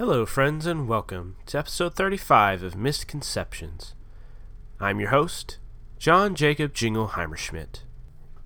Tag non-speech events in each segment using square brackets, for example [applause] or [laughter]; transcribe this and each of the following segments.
Hello, friends, and welcome to episode 35 of Misconceptions. I'm your host, John Jacob Jingleheimer Schmidt.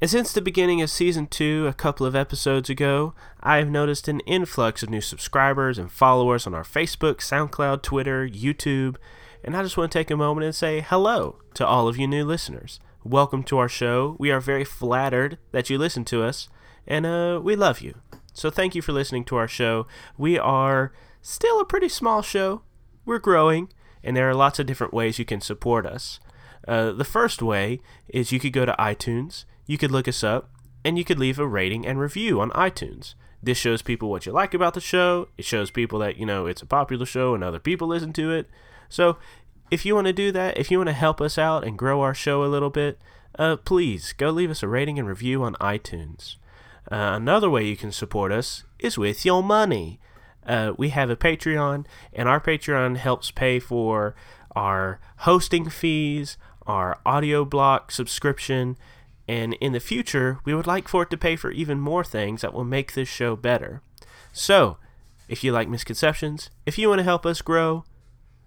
And since the beginning of season 2, a couple of episodes ago, I have noticed an influx of new subscribers and followers on our Facebook, SoundCloud, Twitter, YouTube, and I just want to take a moment and say hello to all of you new listeners. Welcome to our show. We are very flattered that you listen to us, and uh, we love you. So thank you for listening to our show. We are still a pretty small show. We're growing, and there are lots of different ways you can support us. Uh, the first way is you could go to iTunes, you could look us up, and you could leave a rating and review on iTunes. This shows people what you like about the show. It shows people that, you know, it's a popular show and other people listen to it. So, if you want to do that, if you want to help us out and grow our show a little bit, uh, please go leave us a rating and review on iTunes. Uh, another way you can support us is with your money uh, we have a Patreon, and our Patreon helps pay for our hosting fees, our audio block subscription, and in the future, we would like for it to pay for even more things that will make this show better. So, if you like misconceptions, if you want to help us grow,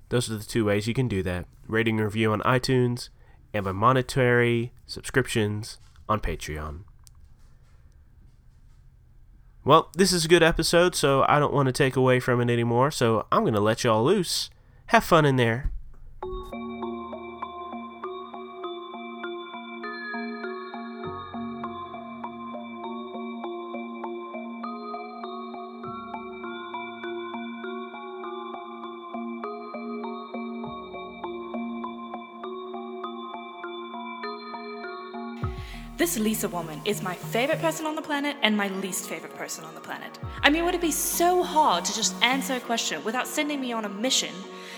those are the two ways you can do that rating and review on iTunes, and by monetary subscriptions on Patreon. Well, this is a good episode, so I don't want to take away from it anymore, so I'm going to let y'all loose. Have fun in there. This Lisa woman is my favorite person on the planet and my least favorite person on the planet. I mean, would it be so hard to just answer a question without sending me on a mission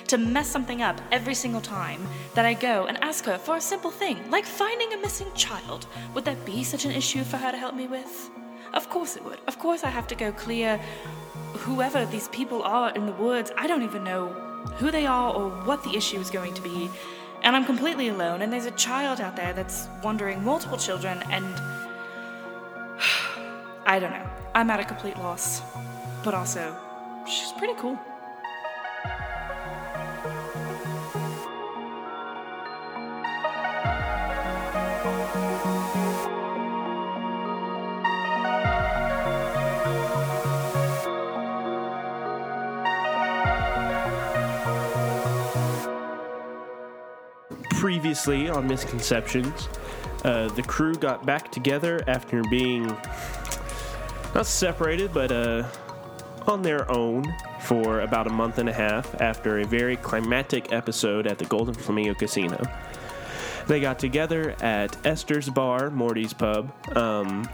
to mess something up every single time that I go and ask her for a simple thing, like finding a missing child? Would that be such an issue for her to help me with? Of course it would. Of course I have to go clear whoever these people are in the woods. I don't even know who they are or what the issue is going to be and I'm completely alone, and there's a child out there that's wandering multiple children, and [sighs] I don't know. I'm at a complete loss. But also, she's pretty cool. Previously on Misconceptions, uh, the crew got back together after being not separated, but uh, on their own for about a month and a half after a very climactic episode at the Golden Flamingo Casino. They got together at Esther's Bar, Morty's Pub, um,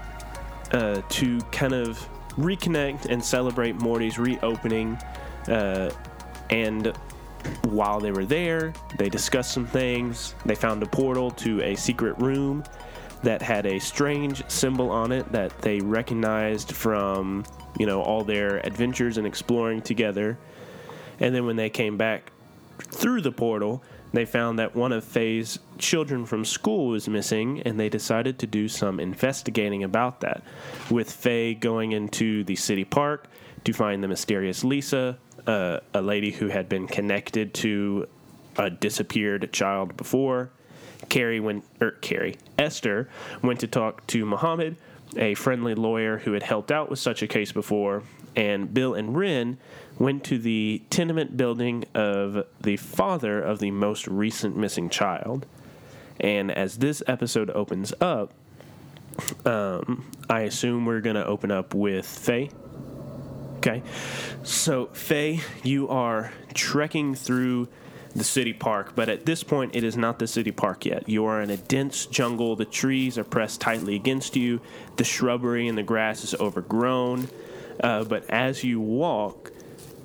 uh, to kind of reconnect and celebrate Morty's reopening uh, and while they were there, they discussed some things. They found a portal to a secret room that had a strange symbol on it that they recognized from, you know, all their adventures and exploring together. And then when they came back through the portal, they found that one of Faye's children from school was missing, and they decided to do some investigating about that. With Faye going into the city park to find the mysterious Lisa, uh, a lady who had been connected to a disappeared child before. Carrie went, er, Carrie, Esther went to talk to Muhammad, a friendly lawyer who had helped out with such a case before, and Bill and Rin went to the tenement building of the father of the most recent missing child. And as this episode opens up, um, I assume we're going to open up with Faye Okay. So, Faye, you are trekking through the city park, but at this point, it is not the city park yet. You are in a dense jungle. The trees are pressed tightly against you, the shrubbery and the grass is overgrown. Uh, but as you walk,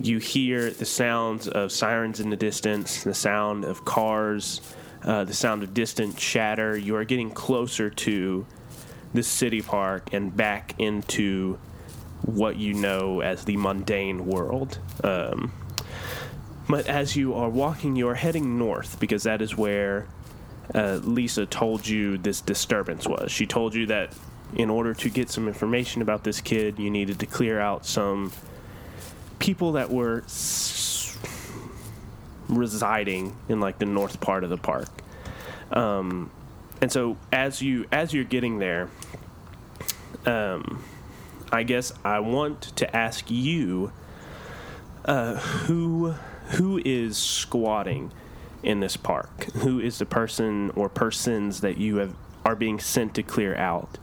you hear the sounds of sirens in the distance, the sound of cars, uh, the sound of distant chatter. You are getting closer to the city park and back into what you know as the mundane world. Um, but as you are walking, you are heading north because that is where uh, Lisa told you this disturbance was. She told you that in order to get some information about this kid, you needed to clear out some people that were residing in like the north part of the park. Um, and so as you as you're getting there, um, I guess I want to ask you uh, who who is squatting in this park? Who is the person or persons that you have are being sent to clear out?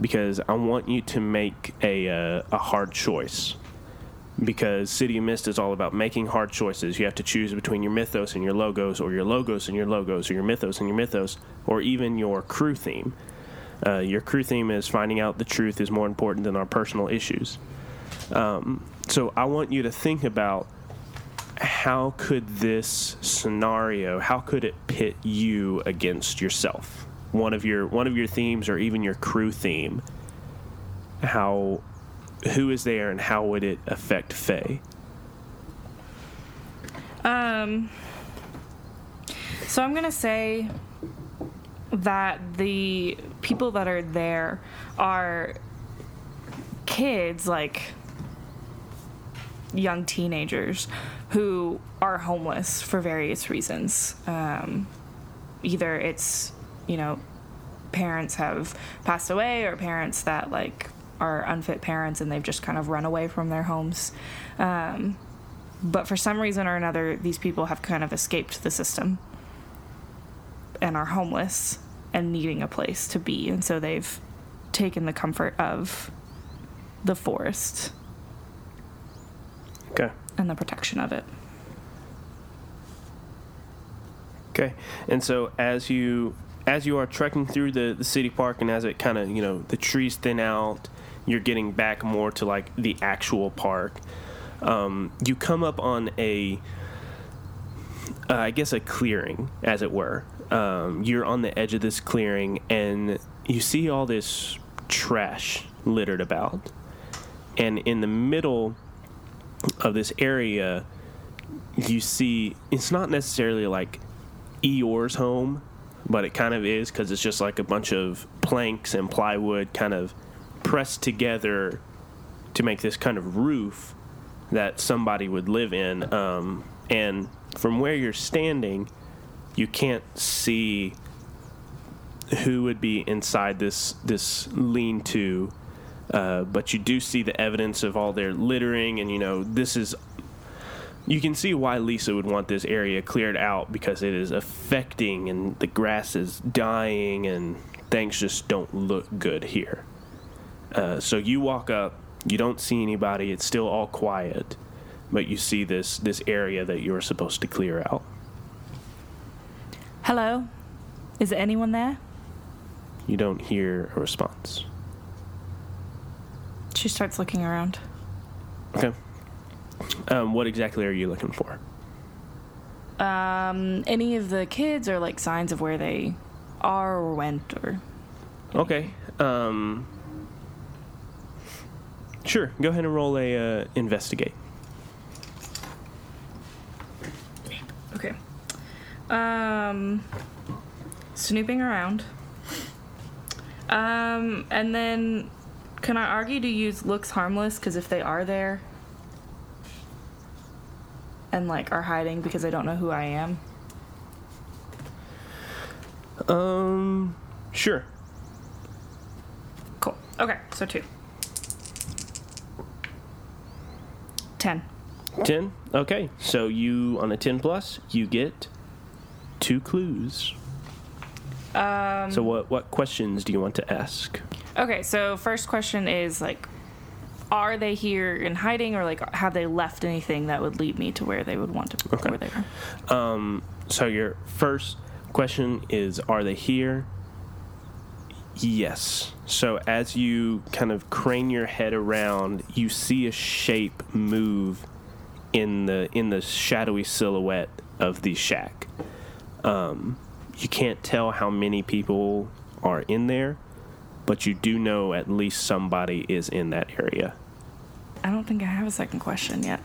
Because I want you to make a uh, a hard choice. Because City of Mist is all about making hard choices. You have to choose between your mythos and your logos, or your logos and your logos, or your mythos and your mythos, or even your crew theme. Uh, your crew theme is finding out the truth is more important than our personal issues. Um, so I want you to think about how could this scenario, how could it pit you against yourself? One of your one of your themes, or even your crew theme. How, who is there, and how would it affect Faye? Um. So I'm gonna say that the people that are there are kids, like young teenagers, who are homeless for various reasons. Um, either it's you know parents have passed away, or parents that like are unfit parents and they've just kind of run away from their homes. Um, but for some reason or another, these people have kind of escaped the system and are homeless and needing a place to be. And so they've taken the comfort of the forest Okay. and the protection of it. Okay, and so as you as you are trekking through the, the city park, and as it kind of you know the trees thin out, you're getting back more to like the actual park. Um, you come up on a, uh, I guess a clearing, as it were. Um, you're on the edge of this clearing, and you see all this trash littered about, and in the middle of this area, you see it's not necessarily like Eeyore's home, but it kind of is because it's just like a bunch of planks and plywood kind of pressed together to make this kind of roof that somebody would live in. Um, and from where you're standing, you can't see who would be inside this this lean-to. Uh, but you do see the evidence of all their littering, and you know this is you can see why Lisa would want this area cleared out because it is affecting and the grass is dying and things just don't look good here. Uh, so you walk up, you don't see anybody, it's still all quiet, but you see this this area that you are supposed to clear out. Hello? Is anyone there? You don't hear a response. She starts looking around. Okay. Um, what exactly are you looking for? Um, any of the kids or like signs of where they are or went or Okay. Um, sure. Go ahead and roll a uh, investigate. Okay. Um, snooping around. Um, and then can I argue to use looks harmless? Because if they are there and like are hiding because they don't know who I am, Um, sure. cool. Okay, so two. Ten. 10 okay so you on a 10 plus you get two clues. Um, so what what questions do you want to ask? Okay, so first question is like, are they here in hiding, or like have they left anything that would lead me to where they would want to Okay. where they are? um so your first question is are they here? Yes. So as you kind of crane your head around you see a shape move in the in the shadowy silhouette of the shack um you can't tell how many people are in there but you do know at least somebody is in that area I don't think I have a second question yet.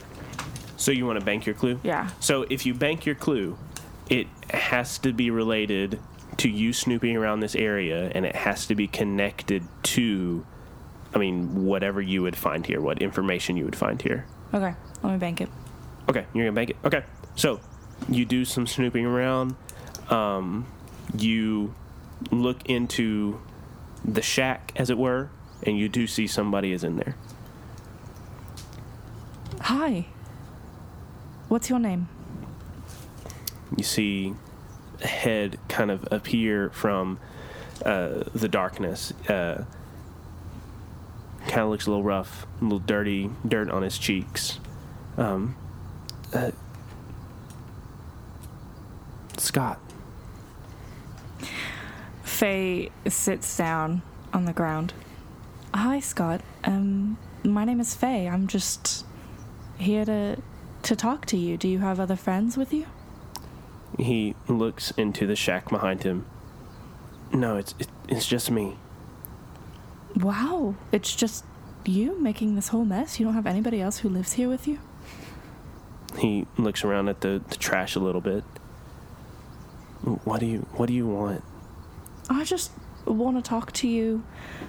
so you want to bank your clue Yeah. So if you bank your clue, it has to be related to you snooping around this area, and it has to be connected to, I mean, whatever you would find here, what information you would find here. Okay, let me bank it. Okay, you're gonna bank it. Okay, so you do some snooping around. Um, you look into the shack, as it were, and you do see somebody is in there. Hi. What's your name? You see a head kind of appear from uh, the darkness. Uh, kind of looks a little rough, a little dirty, dirt on his cheeks. Um, uh, Scott. Faye sits down on the ground. Hi, Scott. Um, my name is Faye. I'm just here to to talk to you. Do you have other friends with you? He looks into the shack behind him. No, it's it, it's just me. Wow, it's just you making this whole mess. You don't have anybody else who lives here with you. He looks around at the, the trash a little bit. What do you What do you want? I just want to talk to you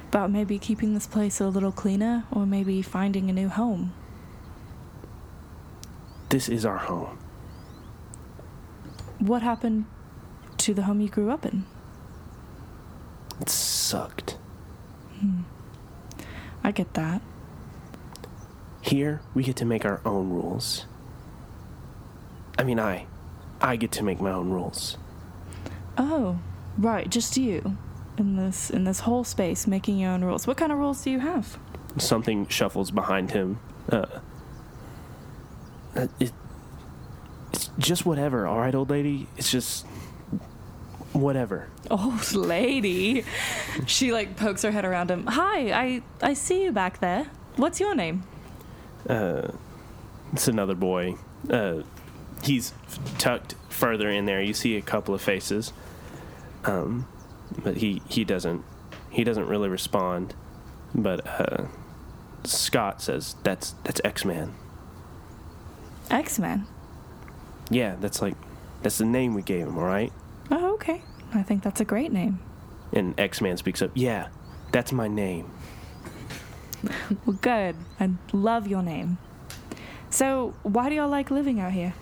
about maybe keeping this place a little cleaner or maybe finding a new home. This is our home. What happened to the home you grew up in? It sucked. Hmm. I get that. Here, we get to make our own rules. I mean, I. I get to make my own rules. Oh, right, just you in this in this whole space making your own rules. What kind of rules do you have? Something shuffles behind him. Uh, uh, it, it's just whatever, all right, old lady? It's just whatever. Old lady. she like pokes her head around him. Hi, I I see you back there. What's your name? Uh, it's another boy. Uh, he's tucked further in there. You see a couple of faces, um, but he he doesn't he doesn't really respond. But uh, Scott says that's that's X Man. X Man. Yeah, that's like that's the name we gave him. All right. Oh, okay. I think that's a great name. And X Man speaks up. Yeah, that's my name. Well, good. I love your name. So, why do y'all like living out here?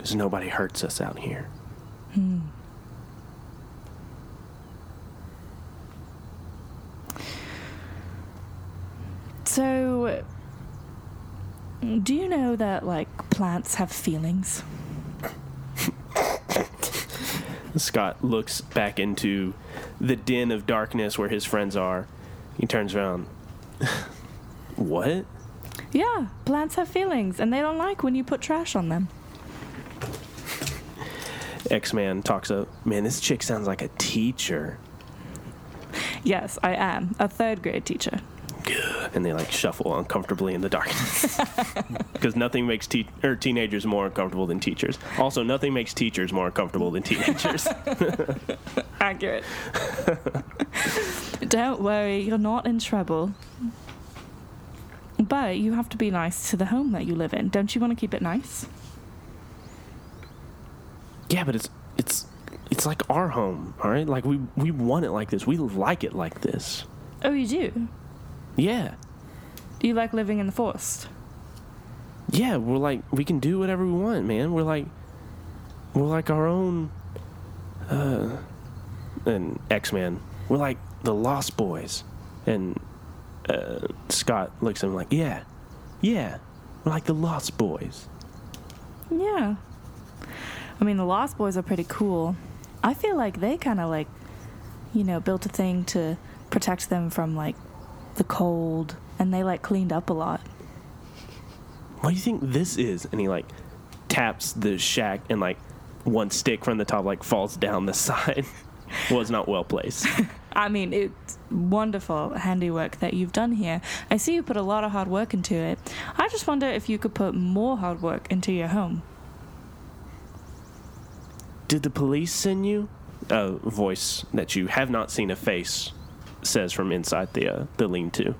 Because nobody hurts us out here. Hmm. So, do you know that like plants have feelings? Scott looks back into the den of darkness where his friends are. He turns around. [laughs] what? Yeah, plants have feelings, and they don't like when you put trash on them. X Man talks up. Man, this chick sounds like a teacher. Yes, I am a third grade teacher. And they like shuffle uncomfortably in the darkness. [laughs] Because nothing makes te- or teenagers more uncomfortable than teachers. Also, nothing makes teachers more uncomfortable than teenagers. [laughs] Accurate. [laughs] Don't worry, you're not in trouble. But you have to be nice to the home that you live in. Don't you want to keep it nice? Yeah, but it's it's it's like our home, all right? Like we we want it like this. We like it like this. Oh, you do? Yeah. Do you like living in the forest? yeah, we're like we can do whatever we want, man. We're like we're like our own uh and X Man. We're like the Lost Boys. And uh Scott looks at him like, Yeah, yeah. We're like the Lost Boys. Yeah. I mean, the Lost Boys are pretty cool. I feel like they kind of like, you know, built a thing to protect them from like the cold, and they like cleaned up a lot. What do you think this is? And he like taps the shack and like one stick from the top like falls down the [laughs] side. Was not well placed. [laughs] I mean, it's wonderful handiwork that you've done here. I see you put a lot of hard work into it. I just wonder if you could put more hard work into your home. Did the police send you? A voice that you have not seen a face says from inside the uh, the lean-to.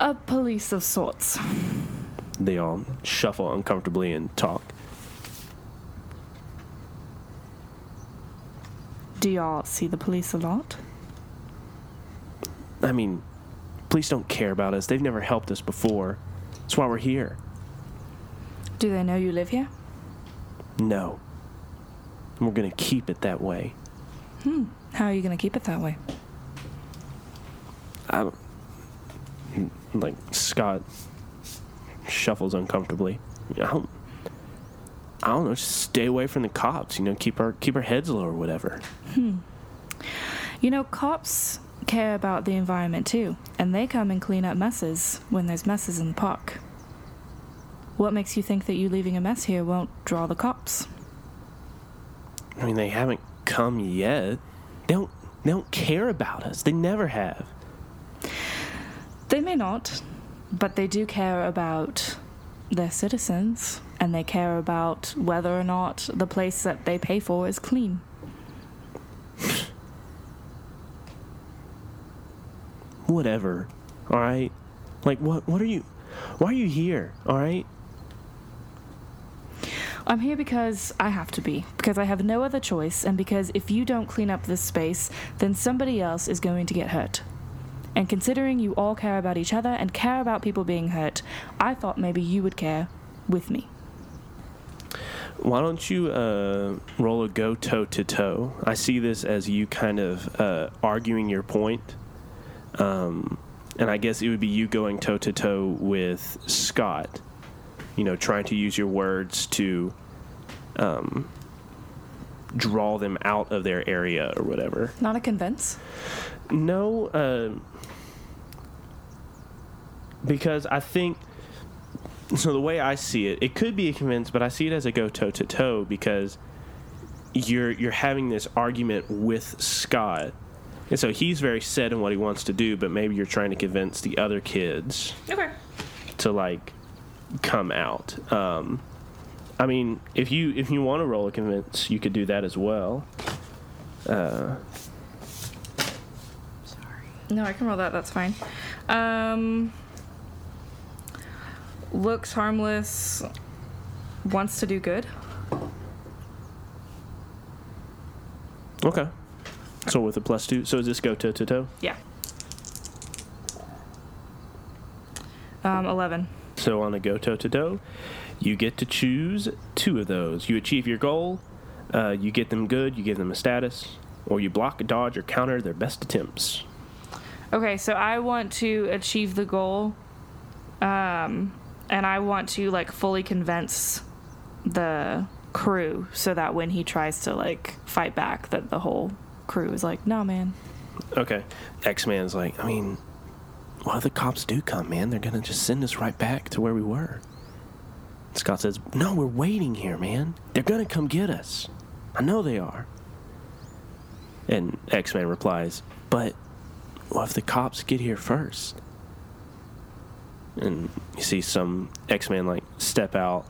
A police of sorts. They all shuffle uncomfortably and talk. Do y'all see the police a lot? I mean, police don't care about us. They've never helped us before. That's why we're here. Do they know you live here? No. And we're going to keep it that way. How are you going to keep it that way? I don't. Like, Scott shuffles uncomfortably. I don't. I don't know. Just stay away from the cops. You know, keep our keep our heads low or whatever. Hmm. You know, cops care about the environment too, and they come and clean up messes when there's messes in the park. What makes you think that you leaving a mess here won't draw the cops? I mean, they haven't come yet. They don't. They don't care about us. They never have. They may not, but they do care about their citizens, and they care about whether or not the place that they pay for is clean. Whatever. All right. Like, what? What are you? Why are you here? All right. I'm here because I have to be, because I have no other choice, and because if you don't clean up this space, then somebody else is going to get hurt. And considering you all care about each other and care about people being hurt, I thought maybe you would care with me. Why don't you uh, roll a go toe to toe? I see this as you kind of uh, arguing your point. Um, and I guess it would be you going toe to toe with Scott. You know, trying to use your words to um, draw them out of their area or whatever. Not a convince? No, uh, because I think so. The way I see it, it could be a convince, but I see it as a go toe to toe because you're you're having this argument with Scott, and so he's very set in what he wants to do, but maybe you're trying to convince the other kids Okay. to like come out. Um, I mean, if you if you want to roll a convince, you could do that as well. Uh, No, I can roll that. That's fine. Um, looks harmless. Wants to do good. Okay. So with a plus two, so does this go toe to toe? Yeah. Um, eleven. So on a go toe to toe, you get to choose two of those. You achieve your goal, uh, you get them good, you give them a status, or you block, dodge, or counter their best attempts. Okay, so I want to achieve the goal, um, and I want to like fully convince the crew so that when he tries to like fight back, that the whole crew is like, "No, man." Okay. X Man's like, I mean, if the cops do come, man? They're gonna just send us right back to where we were. Scott says, No, we're waiting here, man. They're gonna come get us. I know they are. And X Man replies, But what if the cops get here first? And you see some X Man like step out.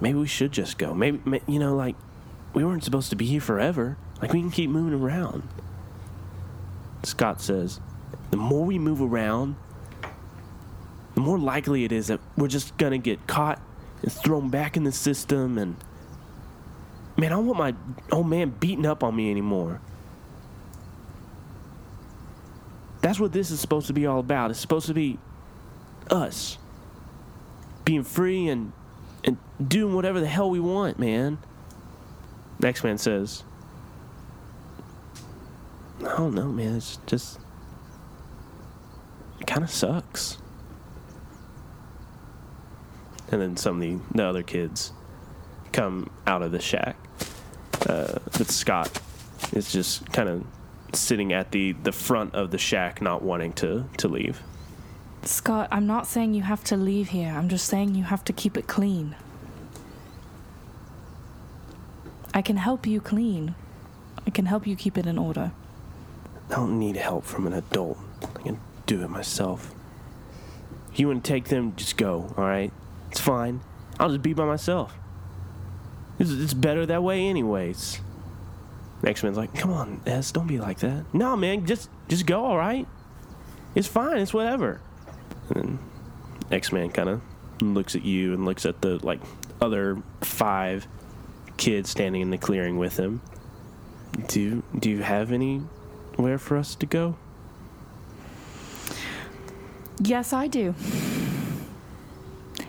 Maybe we should just go. Maybe, ma- you know, like, we weren't supposed to be here forever. Like, we can keep moving around. Scott says, the more we move around, the more likely it is that we're just gonna get caught and thrown back in the system. And man, I don't want my old man beating up on me anymore. That's what this is supposed to be all about. It's supposed to be us being free and and doing whatever the hell we want, man. X Man says, I don't know, man. It's just kind of sucks. And then some of the, the other kids come out of the shack. Uh, but Scott is just kind of sitting at the, the front of the shack, not wanting to, to leave. Scott, I'm not saying you have to leave here. I'm just saying you have to keep it clean. I can help you clean. I can help you keep it in order. I don't need help from an adult. I can do it myself. If you want to take them, just go, all right? It's fine. I'll just be by myself. It's, it's better that way, anyways. X Man's like, come on, S, don't be like that. No, man, just just go, all right? It's fine, it's whatever. And X Man kind of looks at you and looks at the like other five kids standing in the clearing with him. Do do you have anywhere for us to go? Yes, I do.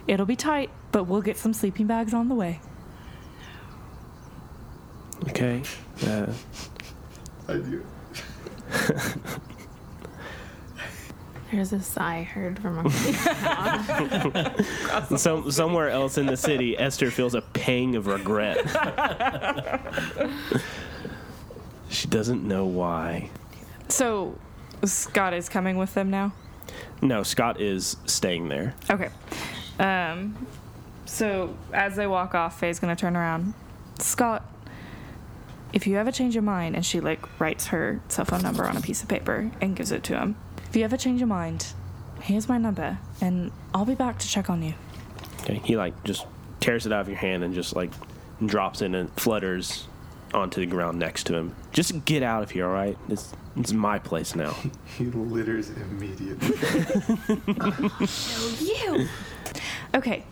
It'll be tight, but we'll get some sleeping bags on the way. Okay. Uh, I do. [laughs] There's a sigh heard from a [laughs] [laughs] some, somewhere else in the city, Esther feels a pang of regret. she doesn't know why. So, Scott is coming with them now? No, Scott is staying there. Okay. Um, so, as they walk off, Faye's going to turn around. Scott, if you ever change your mind, and she, like, writes her cell phone number on a piece of paper and gives it to him. If you ever change your mind, here's my number, and I'll be back to check on you. Okay. He like just tears it out of your hand and just like drops it and flutters onto the ground next to him. Just get out of here, all right? It's it's my place now. [laughs] He litters immediately. [laughs] You! Okay.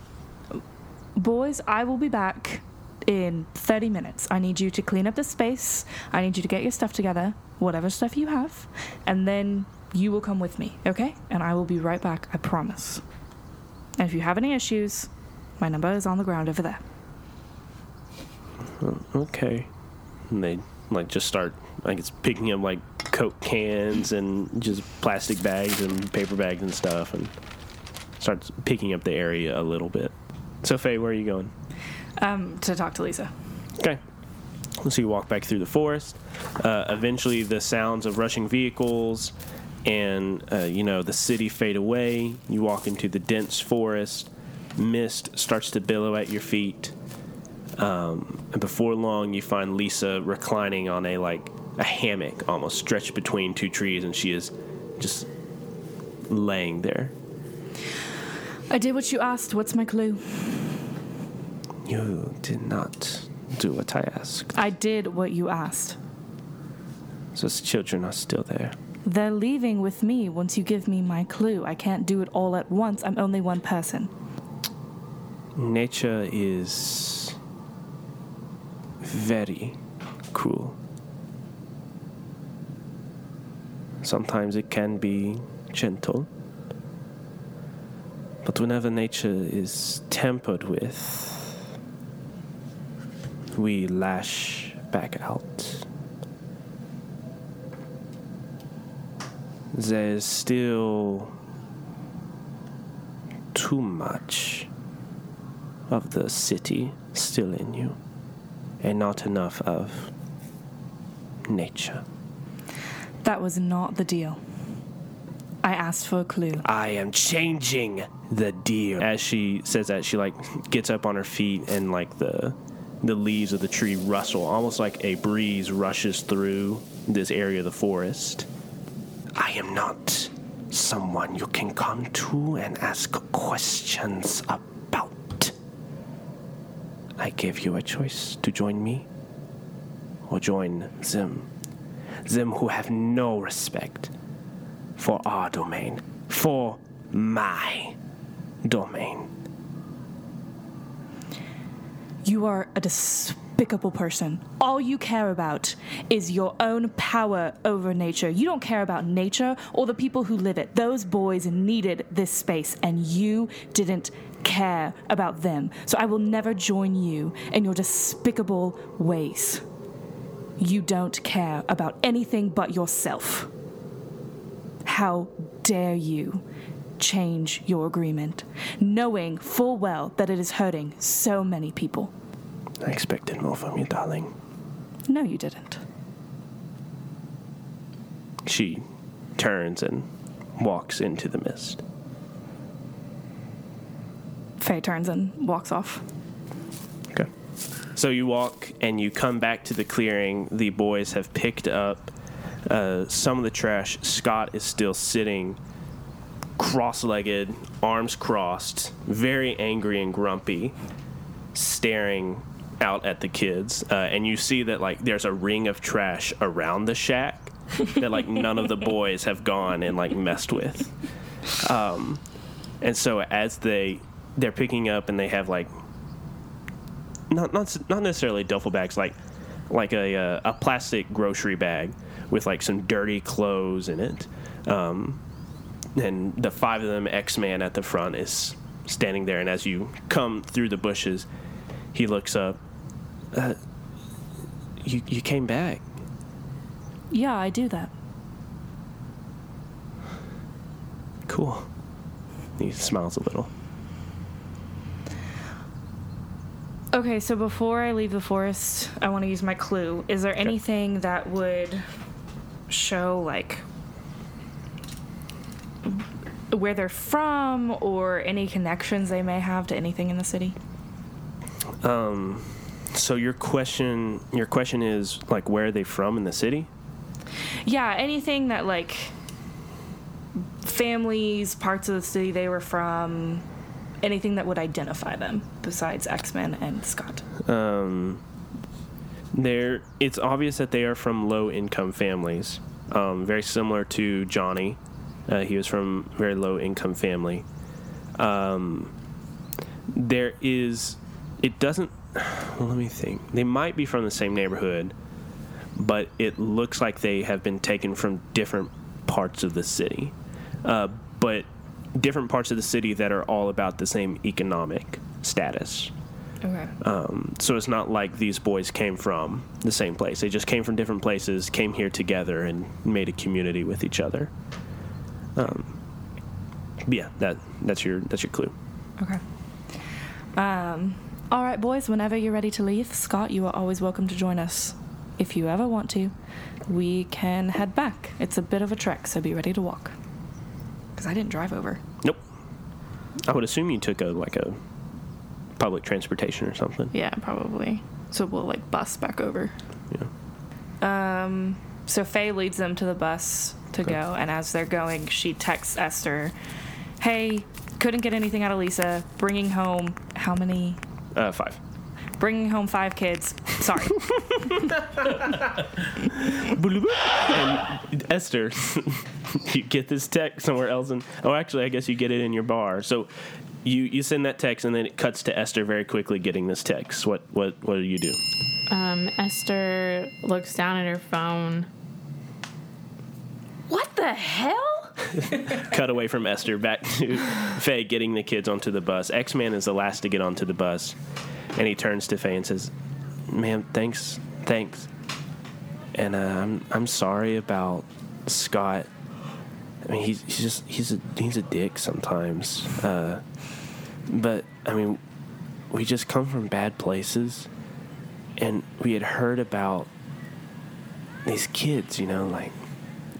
Boys, I will be back in 30 minutes. I need you to clean up the space. I need you to get your stuff together, whatever stuff you have, and then you will come with me, okay? And I will be right back, I promise. And if you have any issues, my number is on the ground over there. Uh, okay. And they like just start like it's picking up like coke cans and just plastic bags and paper bags and stuff and starts picking up the area a little bit. So Faye, where are you going? Um, to talk to Lisa. Okay. So you walk back through the forest. Uh, eventually, the sounds of rushing vehicles and uh, you know the city fade away. You walk into the dense forest. Mist starts to billow at your feet. Um, and before long, you find Lisa reclining on a like a hammock, almost stretched between two trees, and she is just laying there. I did what you asked. What's my clue? You did not do what I asked. I did what you asked. Those children are still there. They're leaving with me once you give me my clue. I can't do it all at once. I'm only one person. Nature is very cruel. Sometimes it can be gentle. But whenever nature is tampered with, we lash back out. There's still too much of the city still in you, and not enough of nature. That was not the deal. I asked for a clue. I am changing the deal. As she says that, she like gets up on her feet and like the the leaves of the tree rustle, almost like a breeze rushes through this area of the forest. I am not someone you can come to and ask questions about. I give you a choice to join me or join them. Them who have no respect for our domain, for my domain. You are a despicable person. All you care about is your own power over nature. You don't care about nature or the people who live it. Those boys needed this space, and you didn't care about them. So I will never join you in your despicable ways. You don't care about anything but yourself. How dare you change your agreement, knowing full well that it is hurting so many people? I expected more from you, darling. No, you didn't. She turns and walks into the mist. Faye turns and walks off. Okay. So you walk and you come back to the clearing. The boys have picked up uh, some of the trash. Scott is still sitting cross legged, arms crossed, very angry and grumpy, staring out at the kids. Uh, and you see that, like, there's a ring of trash around the shack [laughs] that, like, none of the boys have gone and, like, messed with. Um, and so as they they're picking up and they have like not not not necessarily duffel bags like like a uh, a plastic grocery bag with like some dirty clothes in it. Um, and the five of them, X Man at the front is standing there, and as you come through the bushes, he looks up. Uh, you you came back. Yeah, I do that. Cool. He smiles a little. Okay, so before I leave the forest, I want to use my clue. Is there anything that would show, like, where they're from or any connections they may have to anything in the city? Um, so your question your question is like where are they from in the city? Yeah, anything that, like, families, parts of the city they were from, anything that would identify them besides X Men and Scott. Um, they're it's obvious that they are from low income families. Um, very similar to Johnny. Uh, he was from very low income family. Um, there is it doesn't [sighs] well, let me think. They might be from the same neighborhood, but it looks like they have been taken from different parts of the city. Uh, but different parts of the city that are all about the same economic status. Okay. Um, so it's not like these boys came from the same place. They just came from different places, came here together, and made a community with each other. Um, yeah, that that's your that's your clue. Okay. Um, all right, boys, whenever you're ready to leave, Scott, you are always welcome to join us. If you ever want to, we can head back. It's a bit of a trek, so be ready to walk. Because I didn't drive over. Nope. I would assume you took a like a public transportation or something. Yeah, probably. So we'll like bus back over. Yeah. Um, so Faye leads them to the bus to Okay. go, and as they're going, she texts Esther, "Hey, couldn't get anything out of Lisa. Bringing home how many? Uh, five. Bringing home five kids. Sorry. [laughs] and Esther, [laughs] you get this text somewhere else, and oh, actually, I guess you get it in your bar. So you you send that text, and then it cuts to Esther very quickly getting this text. What what what do you do? Um, Esther looks down at her phone. what the hell? [laughs] Cut away from Esther back to Faye getting the kids onto the bus. X Man is the last to get onto the bus, and he turns to Faye and says, "Ma'am, thanks, thanks." And uh, I'm I'm sorry about Scott. I mean, he's, he's just he's a he's a dick sometimes. Uh, but I mean, we just come from bad places, and we had heard about these kids. You know, like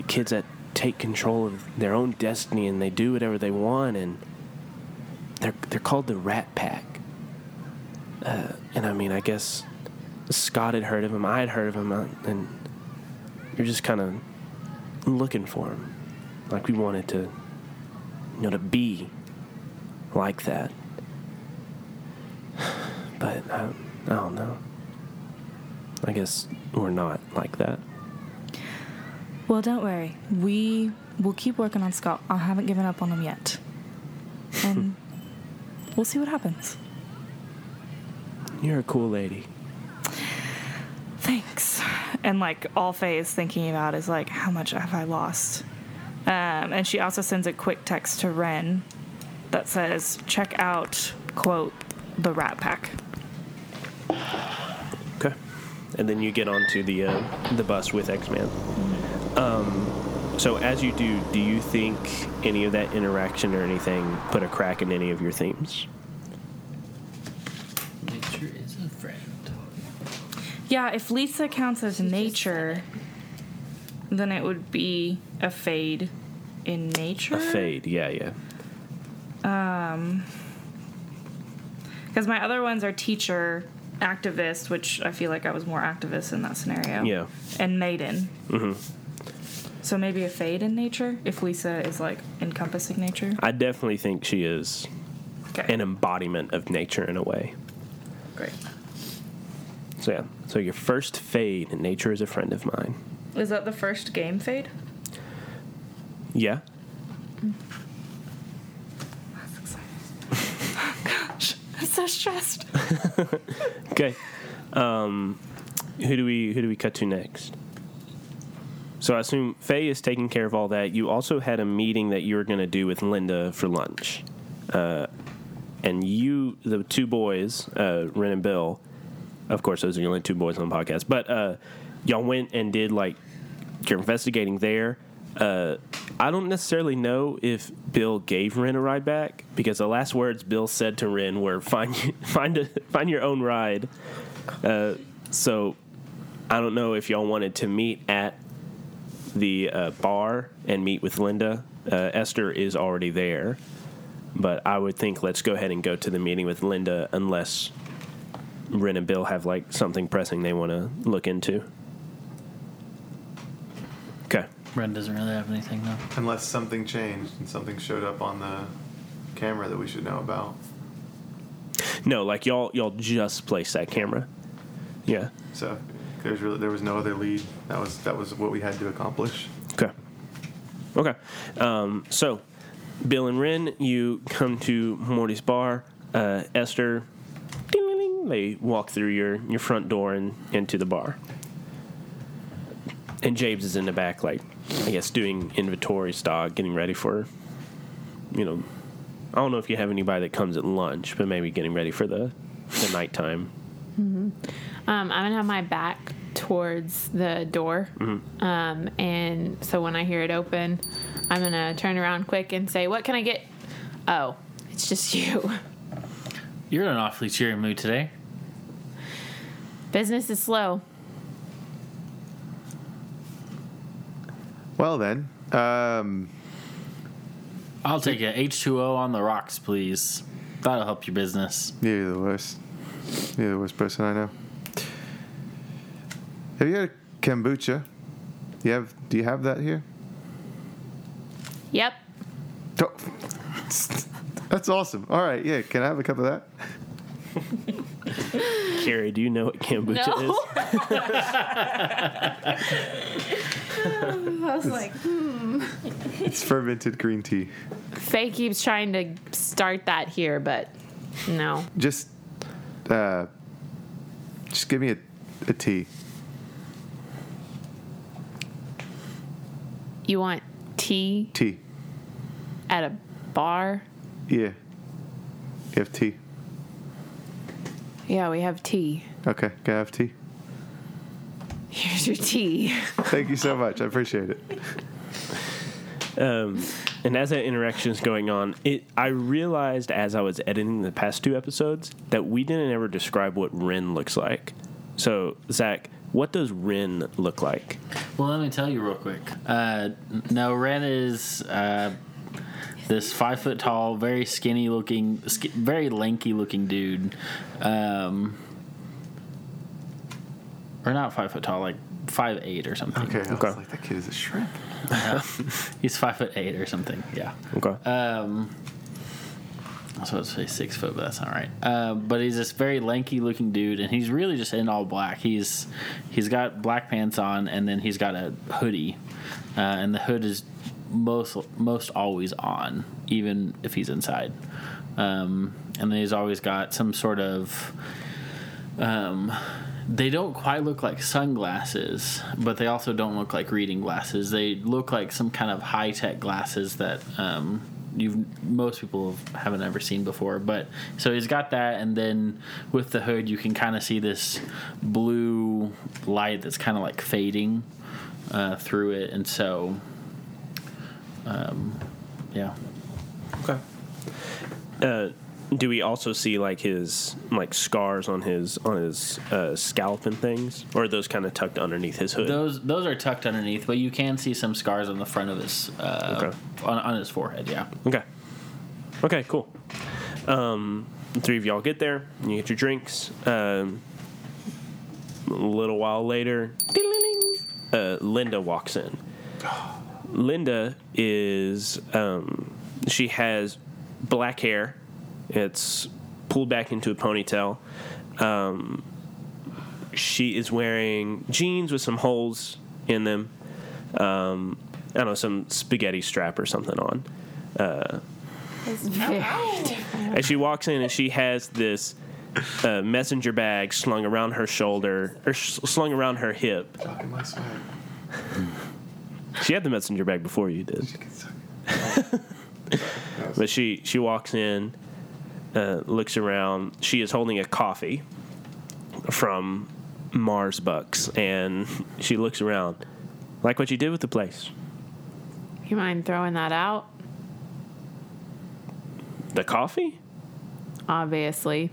kids that take control of their own destiny and they do whatever they want, and they're they're called the Rat Pack. Uh, and I mean, I guess Scott had heard of him, I had heard of him, uh, and you're just kind of looking for him, like we wanted to, you know, to be like that. [sighs] But I, I don't know. I guess we're not like that. Well, don't worry. We will keep working on Scott. I haven't given up on him yet, [laughs] and we'll see what happens. You're a cool lady. Thanks. And like all Faye is thinking about is like, how much have I lost? Um, and she also sends a quick text to Ren that says, check out, quote, the Rat Pack. Okay. And then you get onto the uh, the bus with X Man. Um, so as you do, do you think any of that interaction or anything put a crack in any of your themes? Nature is a friend. Yeah, if Lisa counts as nature, then it would be a fade in nature. A fade, yeah, yeah. Um, Because my other ones are teacher, activist, which I feel like I was more activist in that scenario. Yeah. And maiden. hmm So maybe a fade in nature if Lisa is like encompassing nature. I definitely think she is Okay. an embodiment of nature in a way. Great. So yeah. So your first fade, nature is a friend of mine. Is that the first game fade? Yeah. That's exciting. [laughs] Gosh, I'm so stressed. [laughs] Okay. Um, who do we who do we cut to next? So I assume Faye is taking care of all that. You also had a meeting that you were going to do with Linda for lunch. Uh, and you, the two boys, uh, Ren and Bill, of course, those are the only two boys on the podcast, but uh, y'all went and did like you're investigating there. Uh, I don't necessarily know if Bill gave Ren a ride back because the last words Bill said to Ren were "find [laughs] find a, find your own ride." Uh, so I don't know if y'all wanted to meet at the uh, bar and meet with Linda. Uh, Esther is already there, but I would think let's go ahead and go to the meeting with Linda unless Ren and Bill have like something pressing they want to look into. Okay. Ren doesn't really have anything though. Unless something changed and something showed up on the camera that we should know about. No, like y'all y'all just placed that camera. Yeah. So there's really there was no other lead. That was that was what we had to accomplish. Okay. Okay. Um, so, Bill and Ren, you come to Morty's bar. Uh, Esther, they walk through your, your front door and into the bar. And James is in the back, like, I guess, doing inventory stock, getting ready for, you know, I don't know if you have anybody that comes at lunch, but maybe getting ready for the, the nighttime. Um, I'm gonna have my back towards the door, um, and so when I hear it open, I'm gonna turn around quick and say, "What can I get?" Oh, it's just [laughs] you. You're in an awfully cheery mood today. Business is slow. Well then, um, I'll take a H2O on the rocks, please. That'll help your business. you're the worst. You're the worst person I know. Have you had kombucha? You have? Do you have that here? Yep. Oh, [laughs] That's awesome. All right, yeah. Can I have a cup of that? [laughs] Carrie, do you know what kombucha is? [laughs] I was like, hmm. It's fermented green tea. Faye keeps trying to start that here, but no. Just, uh, just give me a, a tea. You want tea Tea. at a bar? Yeah. You have tea. Yeah, we have tea. Okay. Can I have tea? Here's your tea. Thank you so much. I appreciate it. Um, and as that interaction is going on, it I realized as I was editing the past two episodes that we didn't ever describe what Ren looks like. So Zach, what does Ren look like? Well, let me tell you real quick. Uh, no, Ren is uh, this five foot tall, very skinny looking, sk- very lanky looking dude. Um, or not five foot tall, like five eight or something. Okay. I Okay. was like, that kid is a shrimp. [laughs] He's five foot eight or something. Yeah. Okay. Um, I was supposed to say six foot, but that's not right. Uh, but he's this very lanky looking dude, and he's really just in all black. He's he's got black pants on, and then he's got a hoodie, uh, and the hood is most most always on, even if he's inside. Um, and then he's always got some sort of. Um, they don't quite look like sunglasses, but they also don't look like reading glasses. They look like some kind of high tech glasses that um, you've most people have, haven't ever seen before. But so he's got that, and then with the hood, you can kind of see this blue light that's kind of like fading uh, through it, and so um, yeah. Okay. Uh, do we also see like his like scars on his on his uh, scalp and things, or are those kind of tucked underneath his hood? Those those are tucked underneath, but you can see some scars on the front of his uh, Okay. on, on his forehead. Yeah. Okay. Okay, cool. Um, three of y'all get there. You get your drinks. Um, a little while later, uh, Linda walks in. Linda is um, she has black hair. It's pulled back into a ponytail. Um, she is wearing jeans with some holes in them. Um, I don't know, some spaghetti strap or something on. And [laughs] she walks in and she has this uh, messenger bag slung around her shoulder or sh- slung around her hip. Talking my swag. [laughs] She had the messenger bag before you did, You can suck it. but she she walks in uh, looks around. She is holding a coffee from Mars Bucks, and [laughs] she looks around. Like what you did with the place. You mind throwing that out? The coffee? Obviously.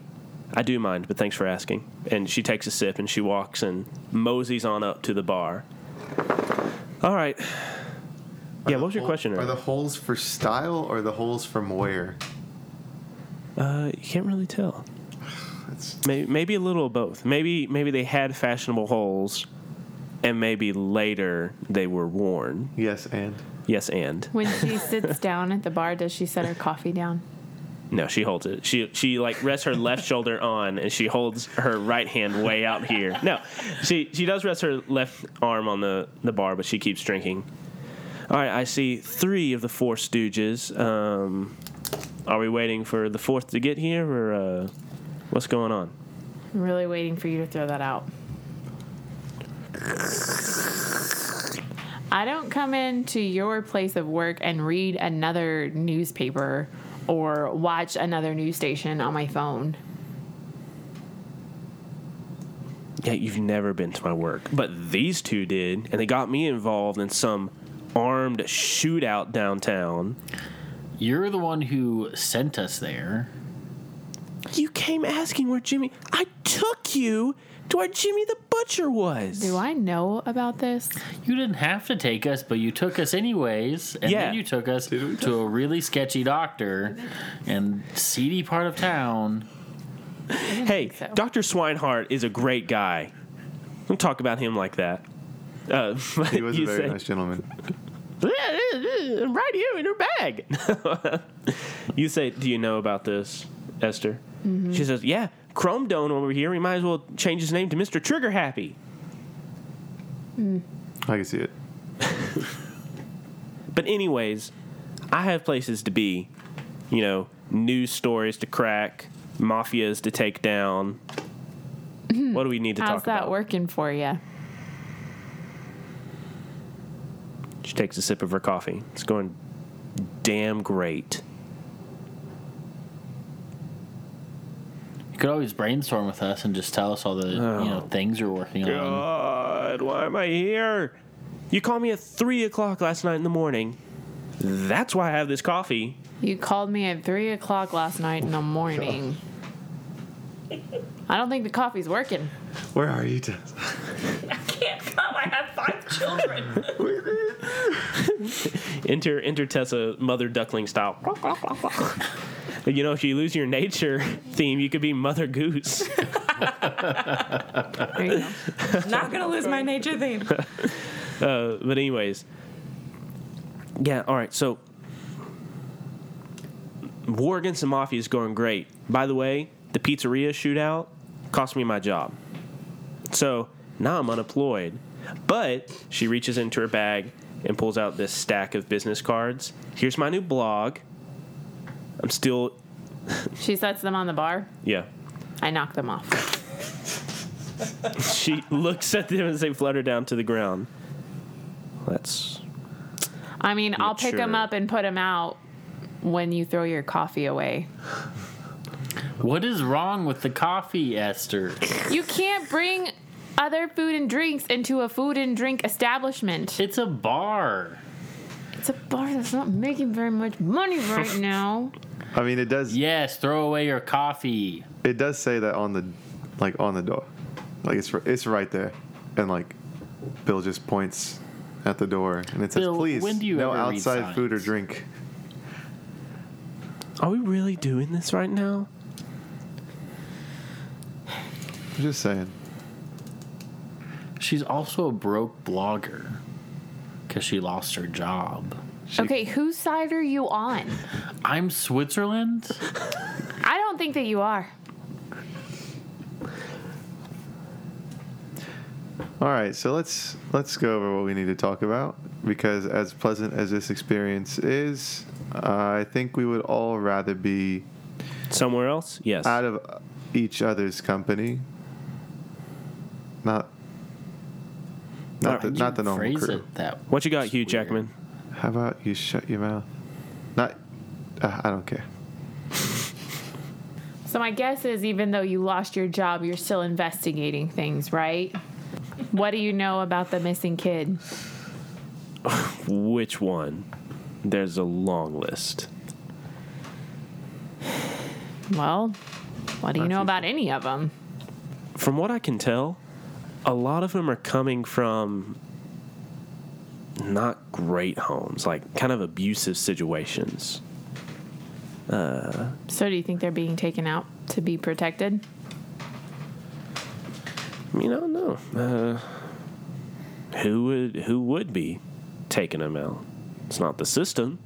I do mind, but thanks for asking. And she takes a sip and she walks and moseys on up to the bar. All right. Yeah, what was your Hole- question? Are the holes for style or the holes from where? Uh, you can't really tell. [sighs] It's, Maybe, maybe a little of both. Maybe maybe they had fashionable holes, and maybe later they were worn. yes, and Yes, and When she sits down at the bar, does she set her coffee down? No, she holds it. She she like rests her left shoulder on, and she holds her right hand way out here. No, she she does rest her left arm on the the bar, but she keeps drinking. All right, I see three of the four Stooges. Um, are we waiting for the fourth to get here, or uh, what's going on? I'm really waiting for you to throw that out. I don't come into your place of work and read another newspaper or watch another news station on my phone. Yeah, you've never been to my work. But these two did, and they got me involved in some armed shootout downtown. You're the one who sent us there. You came asking where Jimmy. I took you to where Jimmy the Butcher was. Do I know about this? You didn't have to take us, but you took us anyways. And Yeah. then you took us to a really sketchy doctor in seedy part of town. Hey, so. Dr. Swinehart is a great guy. Don't talk about him like that. Uh, [laughs] he was a very say, nice gentleman. [laughs] right here in her bag. [laughs] you say, Do you know about this, Esther? Mm-hmm. She says, Yeah, Chrome Dome over here. We might as well change his name to Mr. Trigger Happy. I can see it. [laughs] But, anyways, I have places to be, you know, news stories to crack, mafias to take down. Hmm. what do we need to How's talk about? How's that working for you? She takes a sip of her coffee. It's going damn great. Could always brainstorm with us and just tell us all the you oh. know things you're working on. God, why am I here? You called me at three o'clock last night in the morning. That's why I have this coffee. You called me at three o'clock last night in the morning. I don't think the coffee's working. Where are you, Tess? [laughs] I can't come. I have five children. [laughs] Enter, enter Tessa, mother duckling style. [laughs] you know, if you lose your nature [laughs] theme, you could be Mother Goose. [laughs] There you go. Not gonna lose my nature theme. [laughs] Uh, but anyways, yeah. All right. So, war against the mafia is going great. By the way, the pizzeria shootout cost me my job. So now I'm unemployed. But she reaches into her bag and pulls out this stack of business cards. Here's my new blog. I'm still, She sets them on the bar. yeah. I knock them off. She looks at them as they flutter down to the ground. That's I mean, I'll pick them Mature. up and put them out when you throw your coffee away. What is wrong with the coffee, Esther? You can't bring other food and drinks into a food and drink establishment. It's a bar. It's a bar that's not making very much money right now. I mean, it does. Yes, throw away your coffee. It does say that on the, like on the door, like it's it's right there, and like, Bill just points at the door and it says, Bill, "Please, when do you no outside food or drink." Are we really doing this right now? I'm just saying. She's also a broke blogger because she lost her job. She- Okay, whose side are you on? I'm Switzerland. I don't think that you are. All right, so let's let's go over what we need to talk about because as pleasant as this experience is, uh, I think we would all rather be Somewhere else? Yes. out of each other's company. Not not the, not the normal phrase crew. it that. what you got, Hugh weird. Jackman? How about you shut your mouth? Not. Uh, I don't care. So my guess is even though you lost your job, you're still investigating things, right? what do you know about the missing kid? [sighs] Which one? There's a long list. Well, what do you Not know too about any of them? From what I can tell, a lot of them are coming from not great homes, like kind of abusive situations. So do you think they're being taken out to be protected? I mean, I don't know. Uh, who would who would be taking them out? It's not the system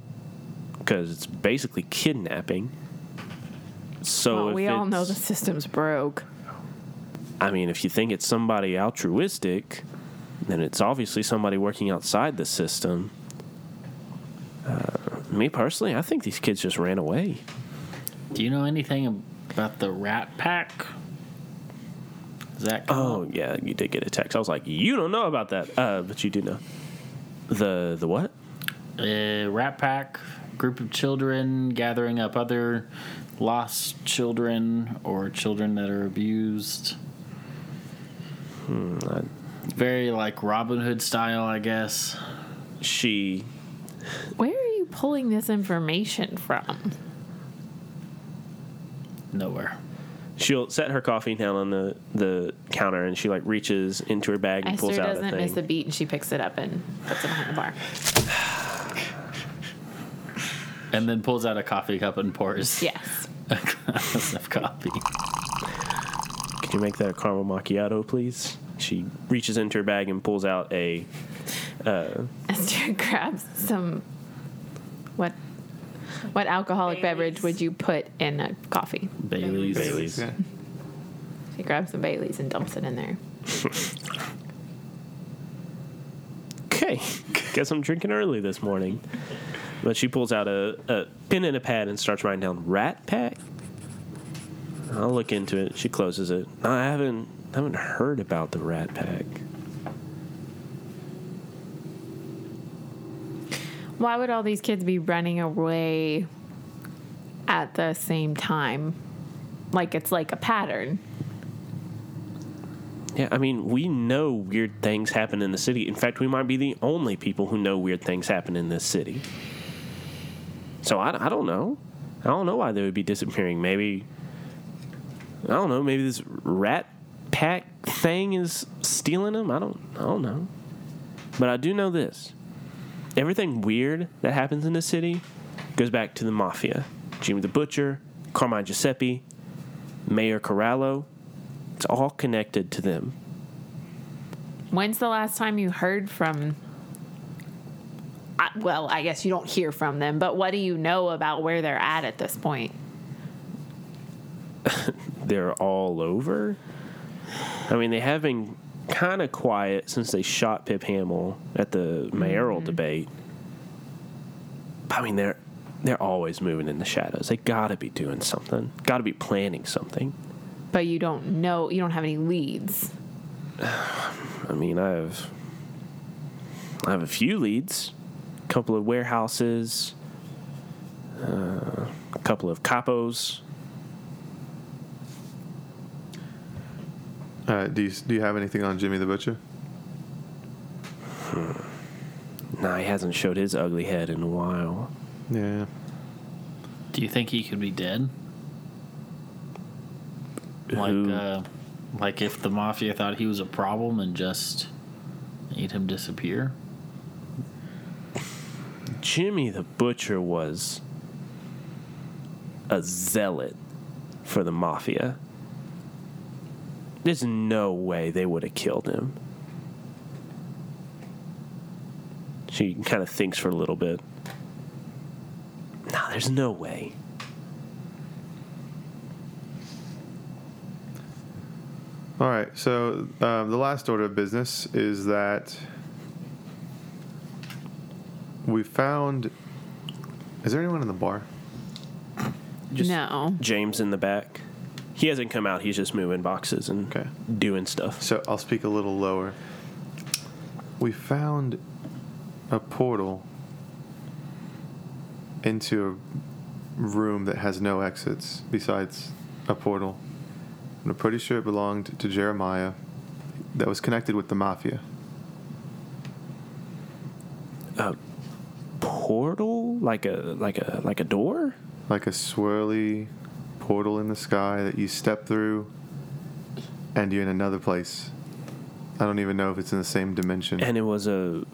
because it's basically kidnapping. So well, we all know the system's broke. I mean, if you think it's somebody altruistic, then it's obviously somebody working outside the system. Uh, me personally, I think these kids just ran away. Do you know anything about the Rat Pack? Is that Oh up? yeah, you did get a text. I was like, you don't know about that, uh, but you do know. The the what? A Rat Pack group of children gathering up other lost children or children that are abused. Hmm, I- Very like Robin Hood style, I guess. she Where are you pulling this information from? Nowhere. she'll set her coffee down on the the counter and she like reaches into her bag and Esther pulls out a doesn't thing. miss a beat and she picks it up and puts it behind the bar. And then pulls out a coffee cup and pours Yes. [laughs] a glass of coffee. Could you make that a caramel macchiato, please? She reaches into her bag and pulls out a uh, Esther [laughs] grabs some. What? What alcoholic beverage would you put in a coffee? Bailey's. Bailey's. Yeah. She grabs some Baileys and dumps it in there. [laughs] Okay, guess I'm drinking early this morning. But she pulls out a, a pen and a pad and starts writing down Rat Pack. I'll look into it. She closes it. No, I haven't haven't heard about the Rat Pack. Why would all these kids be running away at the same time? Like it's like a pattern. Yeah, I mean, we know weird things happen in the city. In fact, we might be the only people who know weird things happen in this city. So I, I don't know. I don't know why they would be disappearing. Maybe, I don't know, maybe this rat pack thing is stealing them? I don't, I don't know. But I do know this everything weird that happens in the city goes back to the mafia Jimmy the Butcher, Carmine Giuseppe, Mayor Corallo. It's all connected to them. When's the last time you heard from? I, well, I guess you don't hear from them, but what do you know about where they're at at this point? [laughs] they're all over. I mean, they have been kind of quiet since they shot Pip Hamill at the mayoral debate. But, I mean, they're they're always moving in the shadows. They got to be doing something. Got to be planning something. But you don't know. You don't have any leads. [sighs] I mean, I have I have a few leads, a couple of warehouses, uh, a couple of capos. Uh, do you do you have anything on Jimmy the Butcher? Nah, he hasn't showed his ugly head in a while. Yeah. Do you think he could be dead? Like, uh, like if the mafia thought he was a problem and just made him disappear? Jimmy the Butcher was a zealot for the mafia. There's no way they would have killed him. She kind of thinks for a little bit. No, there's no way. All right. So um, the last order of business is that we found. Is there anyone in the bar? Just no. James in the back. He hasn't come out. He's just moving boxes and Okay. doing stuff. So I'll speak a little lower. We found a portal into a room that has no exits besides a portal. I'm pretty sure it belonged to Jeremiah that was connected with the mafia. A portal, like a like a like a door. Like a swirly portal in the sky that you step through and you're in another place. I don't even know if it's in the same dimension. and it was a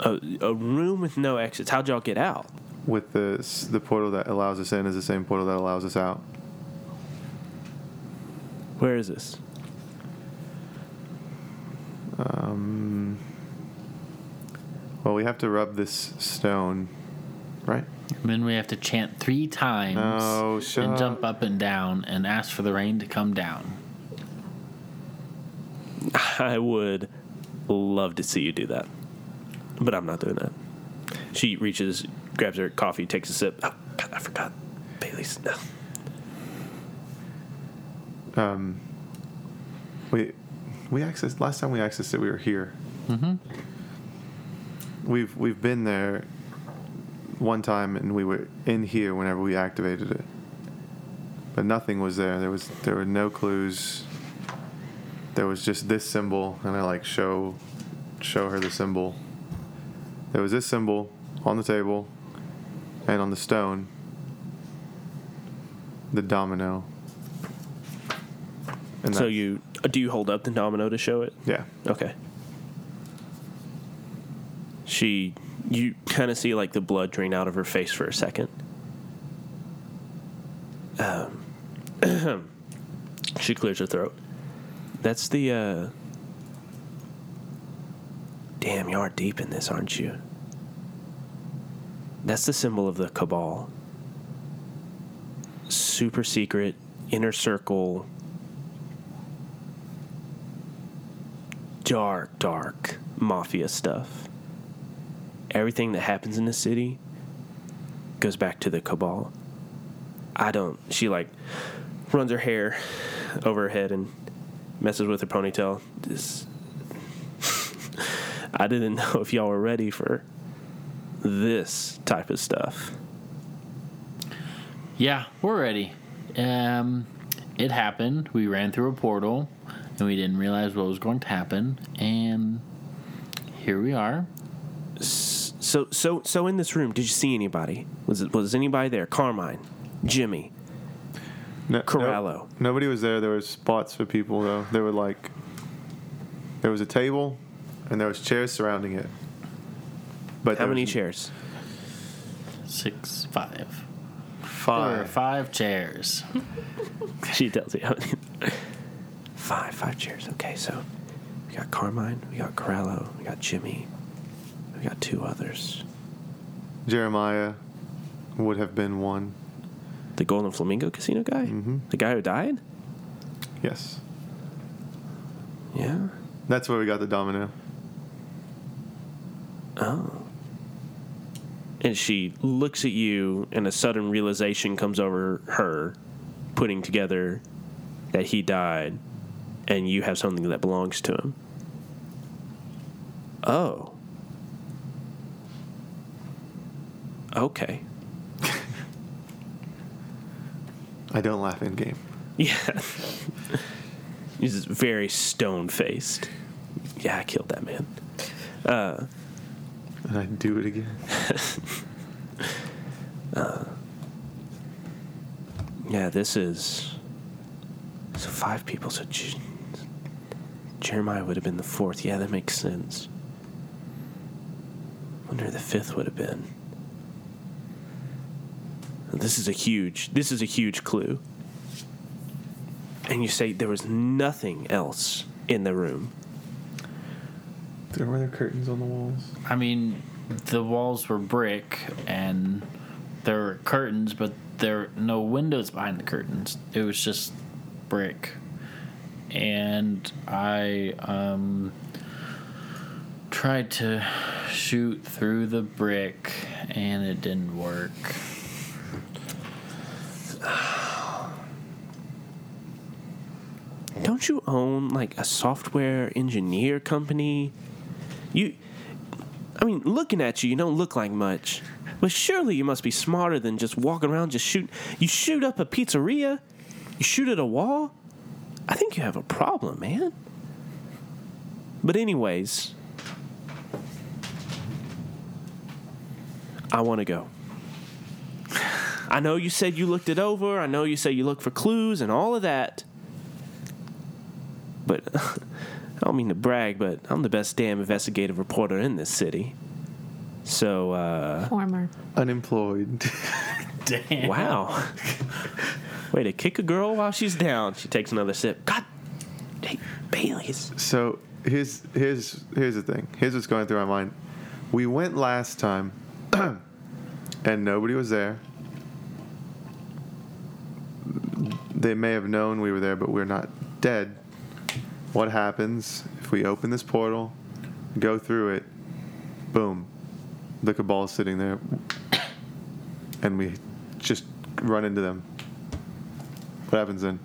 a, a room with no exits. How'd y'all get out? with the the portal that allows us in is the same portal that allows us out. Where is this? Um, well, we have to rub this stone, right? And then we have to chant three times No, shut and up. jump up and down and ask for the rain to come down. I would love to see you do that, but I'm not doing that. She reaches, grabs her coffee, takes a sip. Oh God, I forgot Bailey's. No. Um, we we accessed last time we accessed it. We were here. Mm-hmm. We've we've been there one time, and we were in here whenever we activated it. But nothing was there. There was there were no clues. There was just this symbol, and I like show show her the symbol. There was this symbol on the table, and on the stone. The domino. And So you uh, do you hold up the domino to show it? yeah. Okay. She, you kind of see like the blood drain out of her face for a second. Um, [clears throat] she clears her throat. That's the. uh Damn, you are deep in this, aren't you? That's the symbol of the cabal. Super secret, inner circle, dark, dark mafia stuff. Everything that happens in the city goes back to the cabal. I don't. She like runs her hair over her head and messes with her ponytail. This. [laughs] I didn't know if y'all were ready for this type of stuff. Yeah, we're ready. Um, it happened. We ran through a portal, and we didn't realize what was going to happen. And here we are. So, so, so so in this room, did you see anybody? Was it was anybody there? Carmine, Jimmy, No, Corallo. no- nobody was there. There was spots for people though. There were like there was a table and there was chairs surrounding it. But How many was chairs? Six, five. There were Five. five chairs. [laughs] She tells you how many. Five, five chairs. Okay, so we got Carmine, we got Corallo, we got Jimmy, we got two others. Jeremiah would have been one. The Golden Flamingo Casino guy, Mhm. the guy who died. Yes, Yeah. that's where we got the domino. Oh. And she looks at you, and a sudden realization comes over her, putting together that he died, and you have something that belongs to him. Oh. Okay. I don't laugh in game. Yeah. [laughs] He's very stone faced. Yeah, I killed that man. Uh, And I do it again. [laughs] uh, Yeah, this is. So five people. So J- Jeremiah would have been the fourth. Yeah, that makes sense. Wonder the fifth would have been. This is a huge. This is a huge clue. And you say there was nothing else in the room. There were there curtains on the walls. I mean, the walls were brick, and there were curtains, but there were no windows behind the curtains. It was just brick. And I um, tried to shoot through the brick, and it didn't work. Don't you own like a software engineer company? You, I mean, looking at you, you don't look like much. But surely you must be smarter than just walking around just shoot. You shoot up a pizzeria? You shoot at a wall? I think you have a problem, man. But, anyways, I want to go. [sighs] I know you said you looked it over. I know you said you looked for clues and all of that. But [laughs] I don't mean to brag, but I'm the best damn investigative reporter in this city. So, uh, Former. Unemployed. [laughs] Damn. wow. Way to kick a girl while she's down. She takes another sip. God, hey, Bailey's. So here's here's here's the thing. Here's what's going through my mind. We went last time, [clears throat] and nobody was there. They may have known we were there, but we're not dead. What happens if we open this portal, go through it, boom, the ball is sitting there, and we just run into them? What happens then?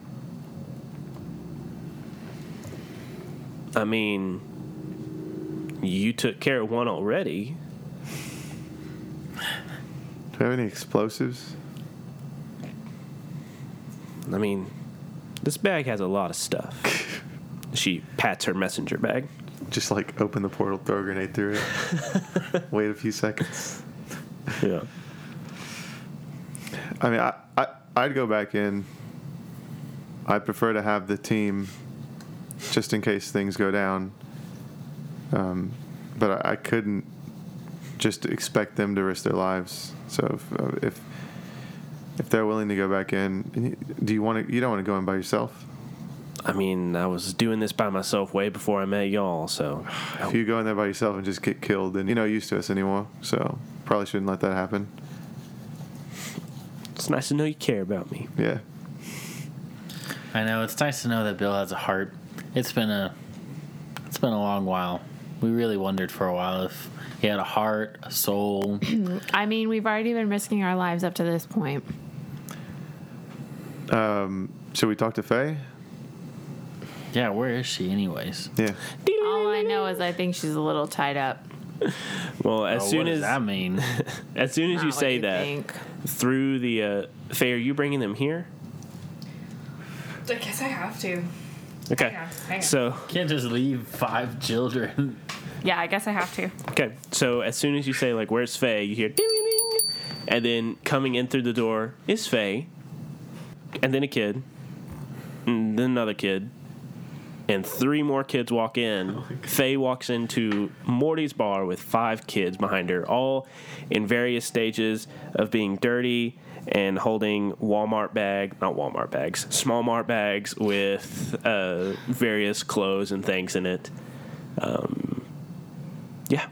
I mean, you took care of one already. Do we have any explosives? I mean, this bag has a lot of stuff. [laughs] she pats her messenger bag. Just like open the portal, throw a grenade through it, [laughs] wait a few seconds. Yeah. I mean, I, I I'd go back in. I'd prefer to have the team, just in case things go down. Um, but I, I couldn't just expect them to risk their lives. So if if if they're willing to go back in, do you want to? You don't want to go in by yourself. I mean, I was doing this by myself way before I met y'all, so If you go in there by yourself and just get killed, then you're not used to us anymore. So probably shouldn't let that happen. it's nice to know you care about me. Yeah. I know it's nice to know that Bill has a heart. It's been a it's been a long while. We really wondered for a while if he had a heart, a soul. [clears throat] [clears throat] I mean, we've already been risking our lives up to this point. Um, should we talk to Faye? Yeah, where is she, anyways? Yeah. All I know is I think she's a little tied up. [laughs] Well, as Oh, soon what does as that mean? [laughs] as soon as Not you what say you that think. through the uh, Faye, are you bringing them here? I guess I have to. Okay. Hang on, hang on. So Can't just leave five children. [laughs] Yeah, I guess I have to. okay. So as soon as you say like, "Where's Faye?" you hear ding ding ding, and then coming in through the door is Faye, and then a kid, and then another kid, and three more kids walk in. Faye walks into Morty's bar with five kids behind her, all in various stages of being dirty and holding Walmart bag, not Walmart bags, small Mart bags with uh, various clothes and things in it. Um, yeah.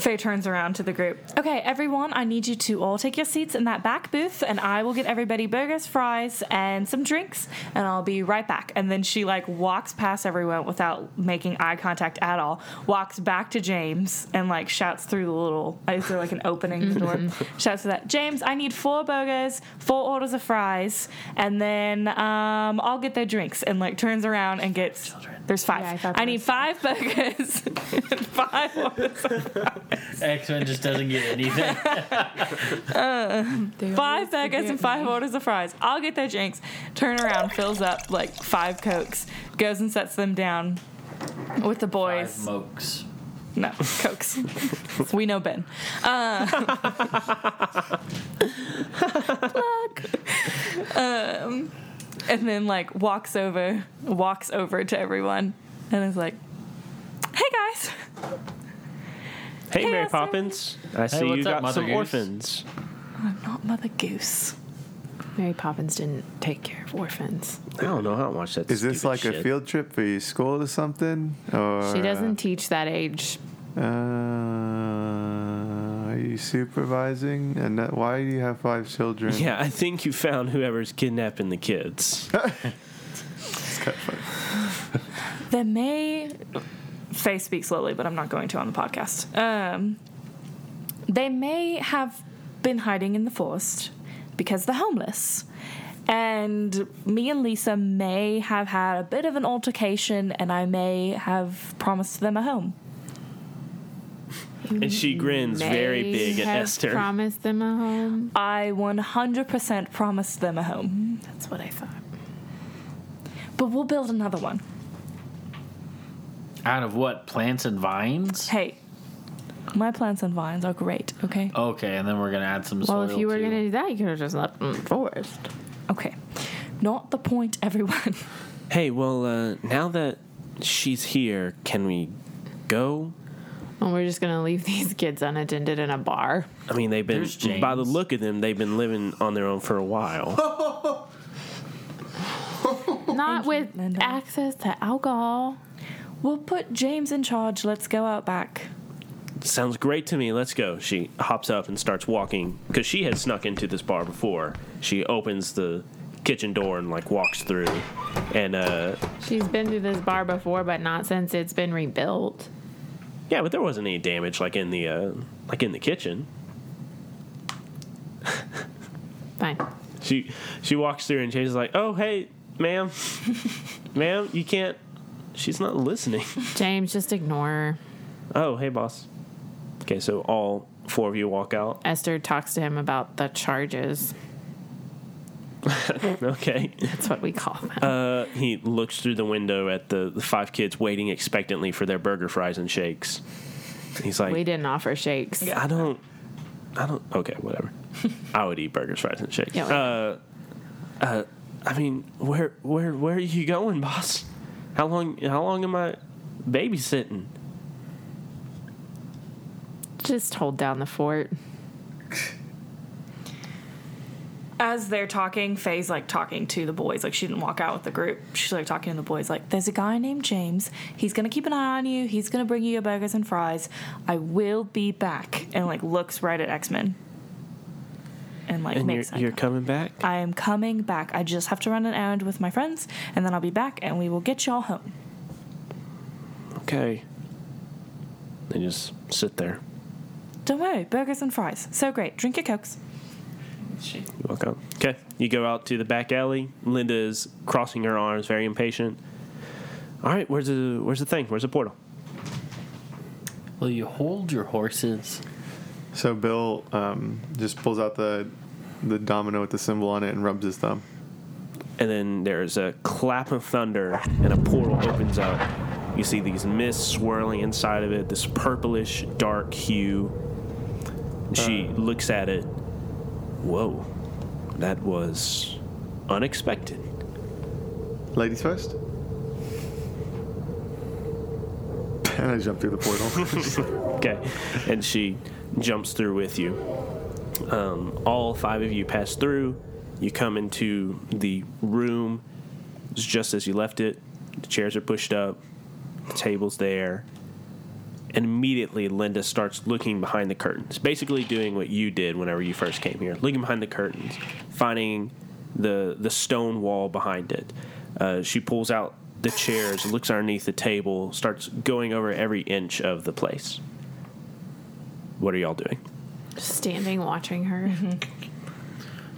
Faye turns around to the group. Okay, everyone, I need you to all take your seats in that back booth, and I will get everybody burgers, fries, and some drinks, and I'll be right back. And then she like walks past everyone without making eye contact at all. Walks back to James and like shouts through the little. Is there like an opening the door? [laughs] shouts to that James. I need four burgers, four orders of fries, and then um, I'll get their drinks. And like turns around and gets. There's five. Yeah, I I need five burgers, [laughs] five orders of [laughs] X Man just doesn't get anything. [laughs] five burgers and five orders of fries. I'll get their drinks. Turn around, fills up like five cokes, goes and sets them down with the boys. Five mokes. no, [laughs] cokes. we know Ben. Uh, plug. Um, and then like walks over, walks over to everyone, and is like, "Hey guys, Hey, Hey, Mary Esther. Poppins. I see what's you up, got Mother some Goose? orphans. I'm not Mother Goose." Mary Poppins didn't take care of orphans. I don't know. How I don't watch that. Is this stupid like a field trip for your school or something? Or She doesn't teach that age. Uh, are you supervising? And that, why do you have five children? Yeah, I think you found whoever's kidnapping the kids. [laughs] It's kind of funny. There may. Faye speaks slowly, but I'm not going to on the podcast. Um, they may have been hiding in the forest because they're homeless. And me and Lisa may have had a bit of an altercation, and I may have promised them a home. and she grins very big at have Esther. Promised them a home. I 100% promised them a home, That's what I thought. but we'll build another one. Out of what? Plants and vines? Hey, my plants and vines are great, okay? Okay, and then we're gonna add some soil. Well, if you were too. gonna do that, you could have just left them in the forest. Okay. Not the point, [laughs] everyone. Hey, well, uh, now that she's here, can we go? And we're just gonna leave [laughs] these kids unattended in a bar. I mean, they've been, by the look of them, they've been living on their own for a while. [laughs] Not you, with Linda. access to alcohol. We'll put James in charge. Let's go out back. Sounds great to me. Let's go. She hops up and starts walking because she had snuck into this bar before. She opens the kitchen door and like walks through, and uh, She's been to this bar before, but not since it's been rebuilt. yeah, but there wasn't any damage like in the uh, like in the kitchen. Fine. She she walks through and James is like, "Oh hey, ma'am, [laughs] ma'am, you can't." She's not listening. [laughs] James, just ignore her. Oh hey, boss. Okay, so all four of you walk out. Esther talks to him about the charges. [laughs] Okay. That's what we call them. Uh, he looks through the window at the, the five kids waiting expectantly for their burger, fries, and shakes. He's like, we didn't offer shakes. I don't, I don't. Okay, whatever. [laughs] I would eat burgers, fries, and shakes. Yeah, uh, uh, I mean, where, where, where are you going, boss? How long, how long am I babysitting? Just hold down the fort. As they're talking, Faye's like talking to the boys. Like she didn't walk out with the group. She's like talking to the boys. Like, there's a guy named James. He's gonna keep an eye on you. He's gonna bring you your burgers and fries. I will be back. And like looks right at X Man. And like And you're, makes you're coming back? I am coming back. I just have to run an errand with my friends, and then I'll be back, and we will get y'all home. Okay. They just sit there. Don't worry, burgers and fries. So great. Drink your cokes. You walk up. Okay. You go out to the back alley. Linda is crossing her arms, very impatient. All right, where's the where's the thing? Where's the portal? Will you hold your horses? So Bill um, just pulls out the the domino with the symbol on it and rubs his thumb. and then there's a clap of thunder and a portal opens up. You see these mists swirling inside of it this purplish dark hue. She uh. looks at it. Whoa that was unexpected. Ladies first. [laughs] And I jump through the portal. [laughs] okay. And she jumps through with you um, all five of you pass through. You come into the room. It's just as you left it. The chairs are pushed up. The table's there. And immediately linda starts looking behind the curtains basically doing what you did whenever you first came here looking behind the curtains finding the the stone wall behind it. Uh, she pulls out the chairs looks underneath the table starts going over every inch of the place. What are y'all doing Just standing watching her.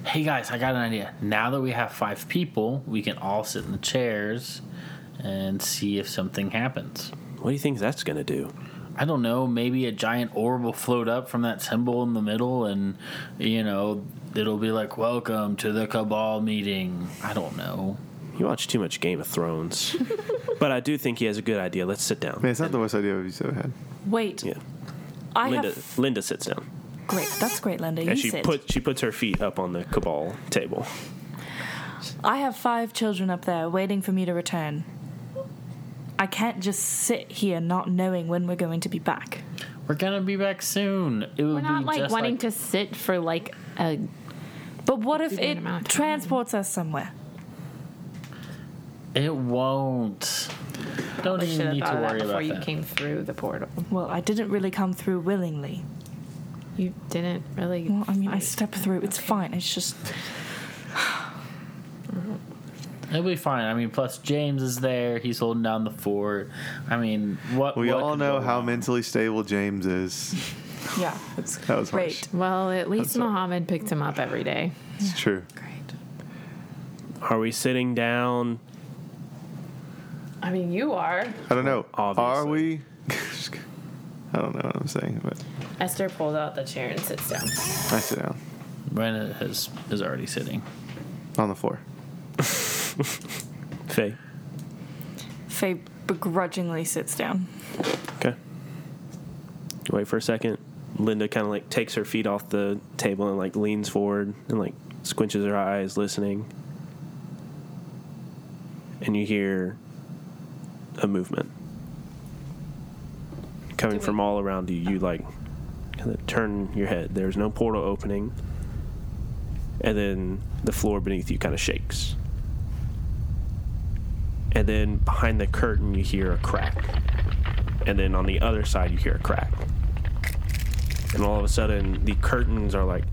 Hey guys, I got an idea. Now that we have five people, we can all sit in the chairs and see if something happens. what do you think that's going to do I don't know, maybe a giant orb will float up from that symbol in the middle and, you know, it'll be like, welcome to the Cabal meeting. I don't know. you watch too much game of thrones [laughs] but i do think he has a good idea let's sit down Man, it's not the worst idea we've ever had. Wait, yeah I linda have. linda sits down Great, that's great, Linda. You and she sit. put she puts her feet up on the cabal table I have five children up there waiting for me to return. I can't just sit here not knowing when we're going to be back. We're gonna be back soon. It would We're not be like just wanting like, to sit for like a. But what if it amount of time. transports us somewhere? It won't. Don't I even need to thought of that worry before about you that. came through the portal. Well, I didn't really come through willingly. You didn't really. Well, I mean, I fight. stepped through. It's fine. It's just [sighs] It'll be fine. I mean, plus James is there. He's holding down the fort. I mean, what? We what all know how wrong? mentally stable James is. [laughs] yeah. It's That was great. harsh. Well, at least That's all. Muhammad picked him up every day. It's true. Great. are we sitting down I mean, you are. I don't know. Are we? [laughs] I don't know what I'm saying, but Esther pulls out the chair and sits down. I sit down Brandon has is already sitting. on the floor. [laughs] Faye. Faye begrudgingly sits down. Okay. You wait for a second. Linda kind of like takes her feet off the table and like leans forward and like squinches her eyes, listening. And you hear a movement coming from all around you. You like kind of turn your head. There's no portal opening, and then the floor beneath you kind of shakes. And then behind the curtain, you hear a crack and then on the other side you hear a crack and all of a sudden the curtains are like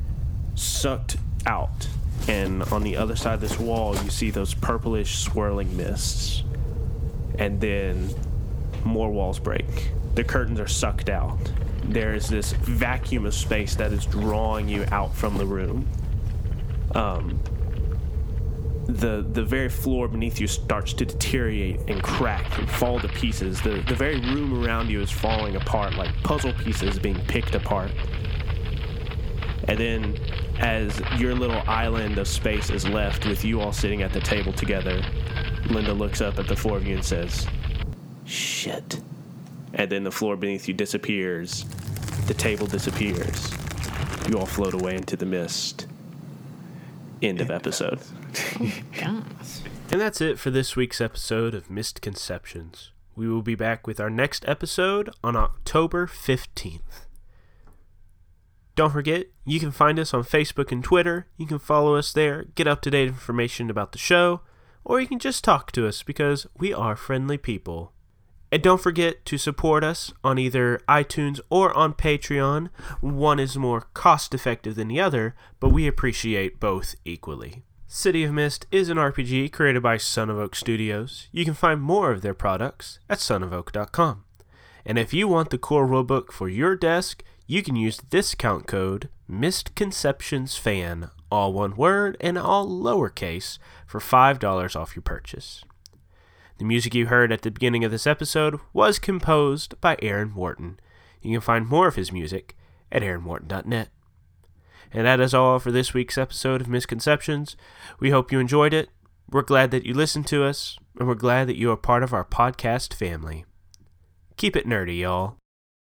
sucked out and on the other side of this wall you see those purplish swirling mists and then more walls break the curtains are sucked out there is this vacuum of space that is drawing you out from the room um, the the very floor beneath you starts to deteriorate and crack and fall to pieces. The the very room around you is falling apart like puzzle pieces being picked apart. And then as your little island of space is left with you all sitting at the table together, Linda looks up at the four of you and says, "Shit." And then the floor beneath you disappears. The table disappears. You all float away into the mist. End of episode. Gosh. And that's it for this week's episode of Mist Conceptions. We will be back with our next episode on October 15th. Don't forget, you can find us on Facebook and Twitter. You can follow us there, get up to date information about the show, or you can just talk to us because we are friendly people. And don't forget to support us on either iTunes or on Patreon. One is more cost effective than the other, but we appreciate both equally. City of Mist is an RPG created by Son of Oak Studios. You can find more of their products at sonofoak.com. And if you want the core rulebook for your desk, you can use discount code MistConceptionsFan, all one word and all lowercase, for $5 off your purchase. The music you heard at the beginning of this episode was composed by Aaron Wharton. You can find more of his music at aaronwharton.net. And that is all for this week's episode of Mist Conceptions. We hope you enjoyed it. We're glad that you listened to us, and we're glad that you are part of our podcast family. Keep it nerdy, y'all.